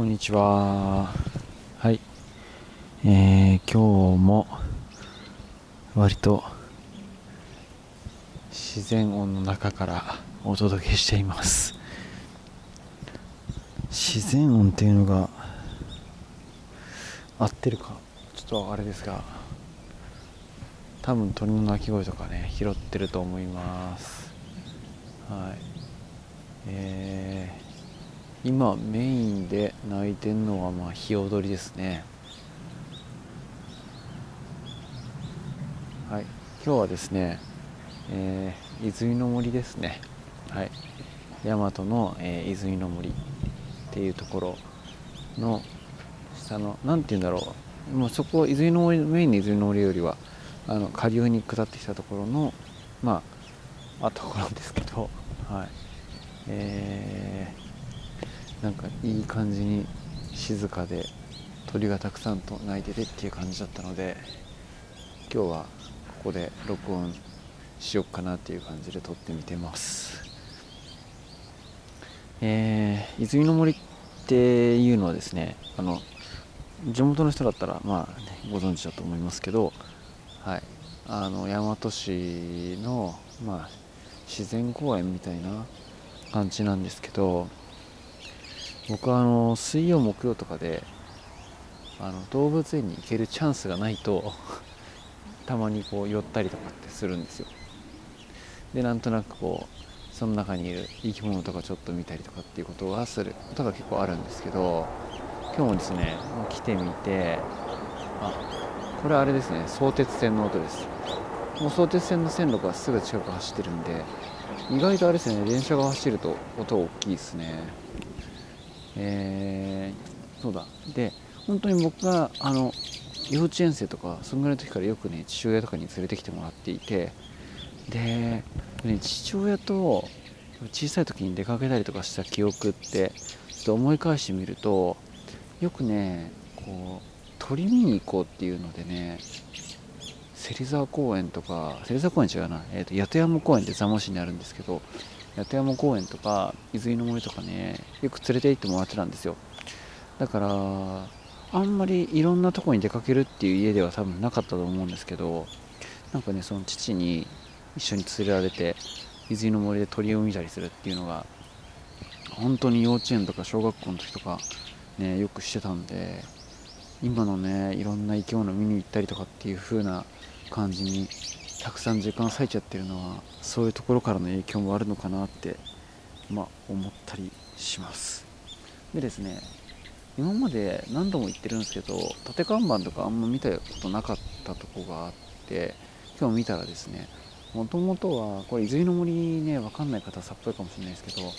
こんにちは。はい。えー、今日も割と自然音の中からお届けしています。自然音っていうのが合ってるか？ちょっとあれですが、多分鳥の鳴き声とかね拾ってると思います。はい。えー今メインで鳴いてるのはまあ日踊りですね。はい。今日はですね、えー、泉の森ですね。はい。大和の、えー、泉の森っていうところの下の何て言うんだろう。もうそこ泉の森メインの泉の森よりはあの下流に下ってきたところのまああところなんですけど。はい。えーなんかいい感じに静かで鳥がたくさんと鳴いててっていう感じだったので今日はここで録音しよっかなっていう感じで撮ってみてます。えー、泉の森っていうのはですねあの地元の人だったらまあ、ね、ご存知だと思いますけどはい。あの大和市のまあ自然公園みたいな感じなんですけど僕はあの水曜木曜とかであの動物園に行けるチャンスがないと たまにこう寄ったりとかってするんですよ。でなんとなくこうその中にいる生き物とかちょっと見たりとかっていうことはする。ことが結構あるんですけど今日もですね来てみてあこれあれですね相鉄線の音です。もう相鉄線の線路がすぐ近く走ってるんで意外とあれですね電車が走ると音大きいですね。えー、そうだ。で本当に僕があの幼稚園生とかそんぐらいの時からよくね父親とかに連れてきてもらっていてで、ね、父親と小さい時に出かけたりとかした記憶ってちょっと思い返してみるとよくねこう鳥見に行こうっていうのでね芹沢公園とか芹沢公園違うな、えーと、と八山公園って座間市にあるんですけど八山公園とか泉の森とかねよく連れて行ってもらってたんですよ。だからあんまりいろんなとこに出かけるっていう家では多分なかったと思うんですけどなんかねその父に一緒に連れられて泉の森で鳥を見たりするっていうのが本当に幼稚園とか小学校の時とかねよくしてたんで今のねいろんな生き物見に行ったりとかっていう風な感じにたくさん時間割いちゃってるのはそういうところからの影響もあるのかなってまあ思ったりします。でですね今まで何度も言ってるんですけど縦看板とかあんま見たことなかったとこがあって今日見たらですねもともとはこれ泉の森ね分かんない方さっぱりかもしれないですけど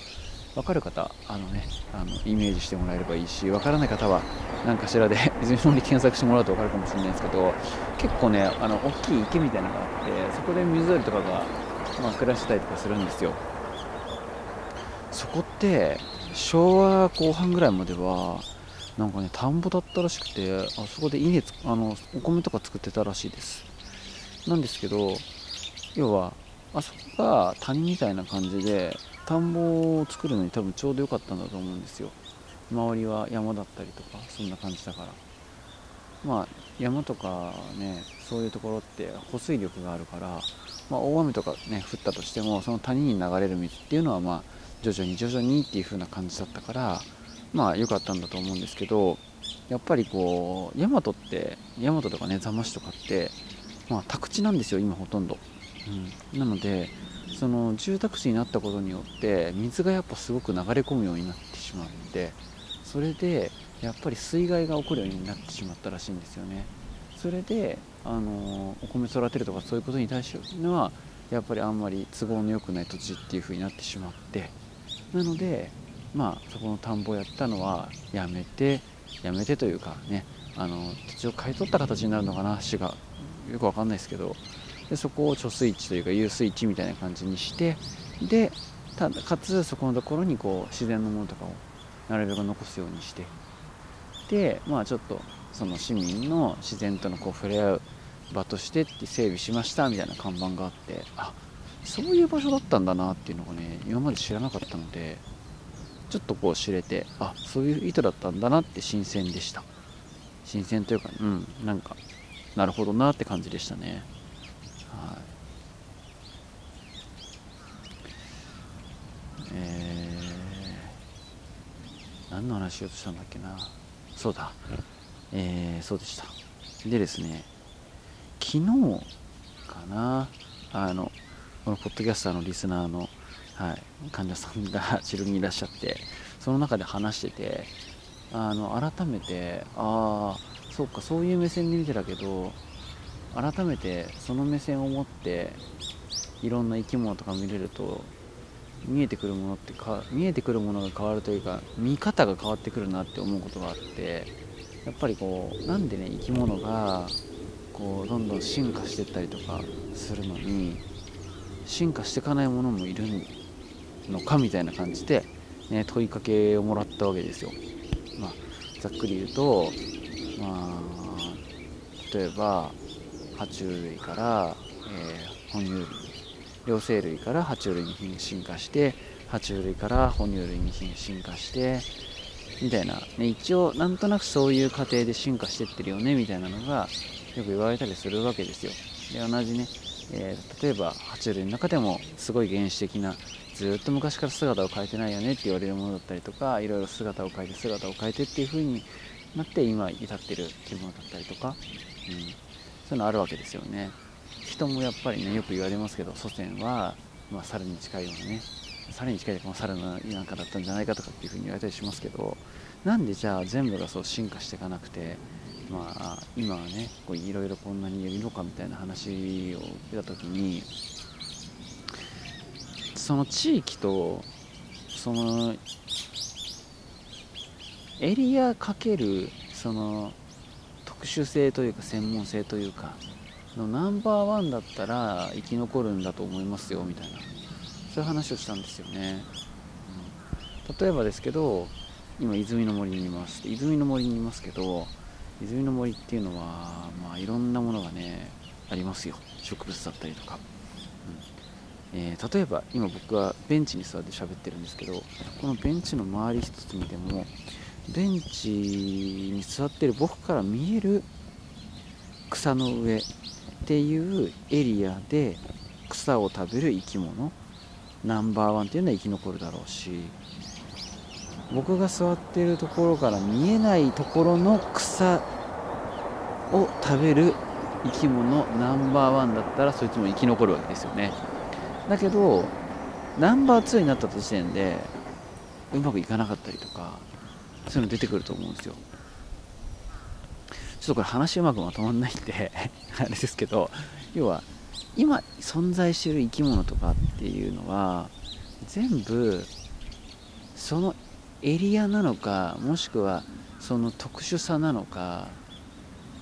分かる方あのねあのイメージしてもらえればいいし分からない方は何かしらで 泉の森検索してもらうと分かるかもしれないですけど結構ねあの大きい池みたいなのがあってそこで水鳥とかが、まあ、暮らしたりとかするんですよ。そこって昭和後半ぐらいまではなんかね田んぼだったらしくてあそこで稲あのお米とか作ってたらしいです。なんですけど要はあそこが谷みたいな感じで田んぼを作るのに多分ちょうど良かったんだと思うんですよ。周りは山だったりとかそんな感じだから。まあ山とかねそういうところって保水力があるから、まあ、大雨とかね降ったとしてもその谷に流れる水っていうのはまあ徐々に徐々にっていう風な感じだったからまあ良かったんだと思うんですけどやっぱりこう大和って大和とかね座間市とかってまあ宅地なんですよ今ほとんど、うん、なのでその住宅地になったことによって水がやっぱすごく流れ込むようになってしまうんでそれでやっぱり水害が起こるようになってしまったらしいんですよね。それであのお米育てるとかそういうことに対してはやっぱりあんまり都合の良くない土地っていう風になってしまってなのでまあそこの田んぼをやったのはやめてやめてというかねあの土地を買い取った形になるのかな市が。よくわかんないですけどでそこを貯水池というか遊水池みたいな感じにしてでたかつそこのところにこう自然のものとかをなるべく残すようにして。でまあちょっとその市民の自然とのこう触れ合う場としてって整備しましたみたいな看板があってあそういう場所だったんだなっていうのがね今まで知らなかったのでちょっとこう知れてあそういう意図だったんだなって新鮮でした。新鮮というかうんなんかなるほどなって感じでしたねはいえー、何の話しようとしたんだっけな。そうだ。えー、そうでした。でですね昨日かな。あのこのポッドキャスターのリスナーの、はい、患者さんが治療にいらっしゃってその中で話しててあの改めてああそうかそういう目線で見てたけど改めてその目線を持っていろんな生き物とか見れると見えてくるものってか見えてくるものが変わるというか見方が変わってくるなって思うことがあってやっぱりこうなんでね生き物がこうどんどん進化していったりとかするのに進化していかないものもいるのかみたいな感じで、ね、問いかけをもらったわけですよ。まあ、ざっくり言うと、まあ、例えば爬虫類から、えー、哺乳類両生類から爬虫類に進化して爬虫類から哺乳類に進化してみたいな、ね、一応なんとなくそういう過程で進化してってるよねみたいなのがよく言われたりするわけですよ。で同じね、えー、例えば爬虫類の中でもすごい原始的なずっと昔から姿を変えてないよねって言われるものだったりとかいろいろ姿を変えて姿を変えてっていう風になって今至ってる生き物だったりとか、うん、そういうのあるわけですよね。人もやっぱりねよく言われますけど祖先は、まあ、猿に近いようなね猿に近いとか、まあ、猿のなんかだったんじゃないかとかっていう風に言われたりしますけどなんでじゃあ全部がそう進化していかなくてまあ今はねいろいろこんなにいるのかみたいな話を出た時にその地域とそのエリアかけるその特殊性というか専門性というかのナンバーワンだったら生き残るんだと思いますよみたいな。そういう話をしたんですよね、うん、例えばですけど今泉の森にいます。泉の森にいますけど泉の森っていうのは、まあ、いろんなものがねありますよ。植物だったりとか、うん。えー、例えば今僕はベンチに座って喋ってるんですけどこのベンチの周り一つ見てもベンチに座ってる僕から見える草の上っていうエリアで草を食べる生き物ナンバーワンっていうのは生き残るだろうし僕が座ってるところから見えないところの草を食べる生き物ナンバーワンだったらそいつも生き残るわけですよね。だけどナンバー2になった時点でうまくいかなかったりとかそういうの出てくると思うんですよ。ちょっとこれ話うまくまとまんないんで あれですけど要は今存在してる生き物とかっていうのは全部そのエリアなのかもしくはその特殊さなのか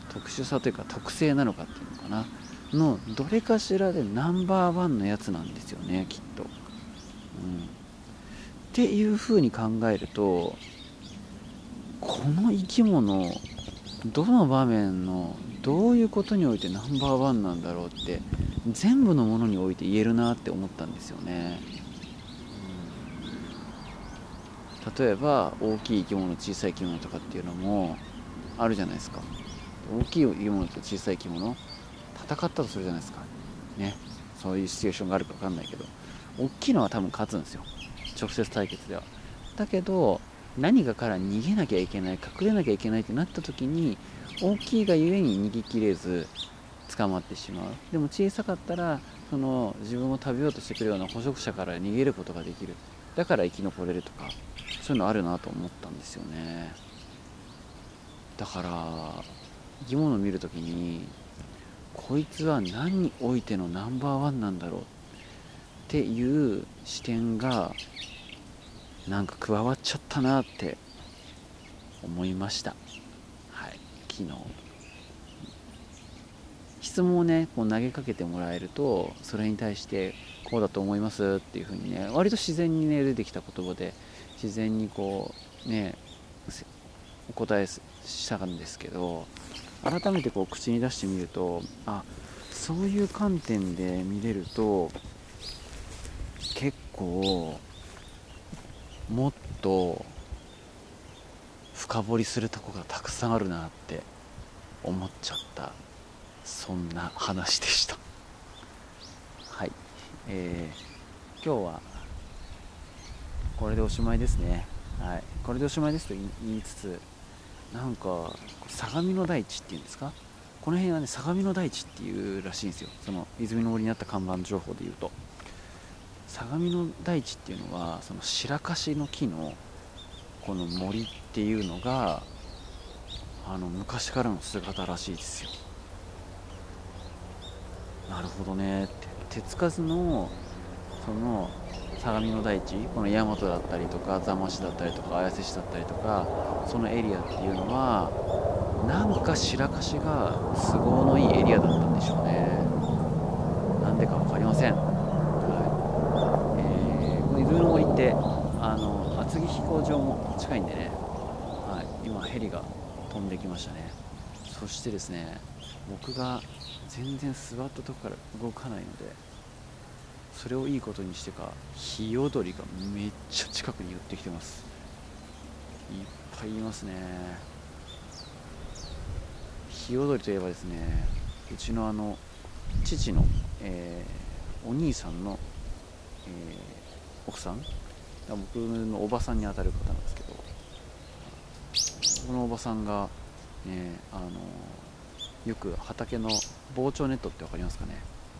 特殊さというか特性なのかっていうのかなのどれかしらでナンバーワンのやつなんですよねきっと。うん、っていうふうに考えるとこの生き物どの場面のどういうことにおいてナンバーワンなんだろうって全部のものにおいて言えるなって思ったんですよね、例えば大きい生き物小さい生き物とかっていうのもあるじゃないですか。大きい生き物と小さい生き物戦ったとするじゃないですか。ね。そういうシチュエーションがあるか分かんないけど大きいのは多分勝つんですよ。直接対決では。だけど何かから逃げなきゃいけない隠れなきゃいけないってなった時に大きいがゆえに逃げきれず捕まってしまう。でも小さかったらその自分を食べようとしてくるような捕食者から逃げることができる。だから生き残れるとかそういうのあるなと思ったんですよね。だから生き物を見るときにこいつは何においてのナンバーワンなんだろうっていう視点がなんか加わっちゃったなって思いました。はい。昨日。質問をねこう投げかけてもらえるとそれに対してこうだと思いますっていうふうにね割と自然にね出てきた言葉で自然にこうねお答えしたんですけど改めてこう口に出してみるとあそういう観点で見れると結構もっと深掘りするとこがたくさんあるなって思っちゃったそんな話でした。はい。えー、今日はこれでおしまいですね。はい。これでおしまいですと言いつつなんか相模の大地っていうんですか？この辺はね相模の大地っていうらしいんですよ。その泉の森にあった看板情報で言うと。相模の大地っていうのはその白樫の木のこの森っていうのがあの昔からの姿らしいですよ。なるほどね手つかずのその相模の大地この大和だったりとか座間市だったりとか綾瀬市だったりとかそのエリアっていうのはなんか白樫が都合のいいエリアだったんでしょうね。なんでか分かりません、えー、この伊豆の森ってあの厚木飛行場も近いんでね、はい、今ヘリが飛んできましたね。そしてですね僕が全然座ったとこから動かないのでそれをいいことにしてかヒヨドリがめっちゃ近くに寄ってきてます。いっぱいいますね。ヒヨドリといえばですねうちのあの父の、えー、お兄さんの、えー、奥さん？僕のおばさんにあたる方なんですけど。このおばさんが、ね、あのよく畑の防鳥ネットって分かりますかね？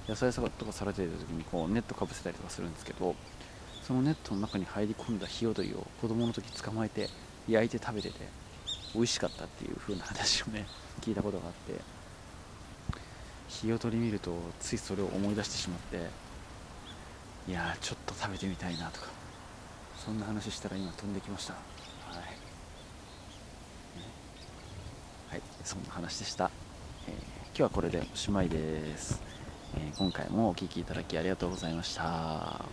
野菜とかされてる時にこうネットかぶせたりとかするんですけどそのネットの中に入り込んだヒヨドリを子供の時捕まえて焼いて食べてて美味しかったっていう風な話をね 聞いたことがあって。ヒヨドリ見るとついそれを思い出してしまって。いやちょっと食べてみたいなとかそんな話したら今飛んできました。はい、はい、そんな話でした、えー、今日はこれでおしまいです。えー、今回もお聴きいただきありがとうございました。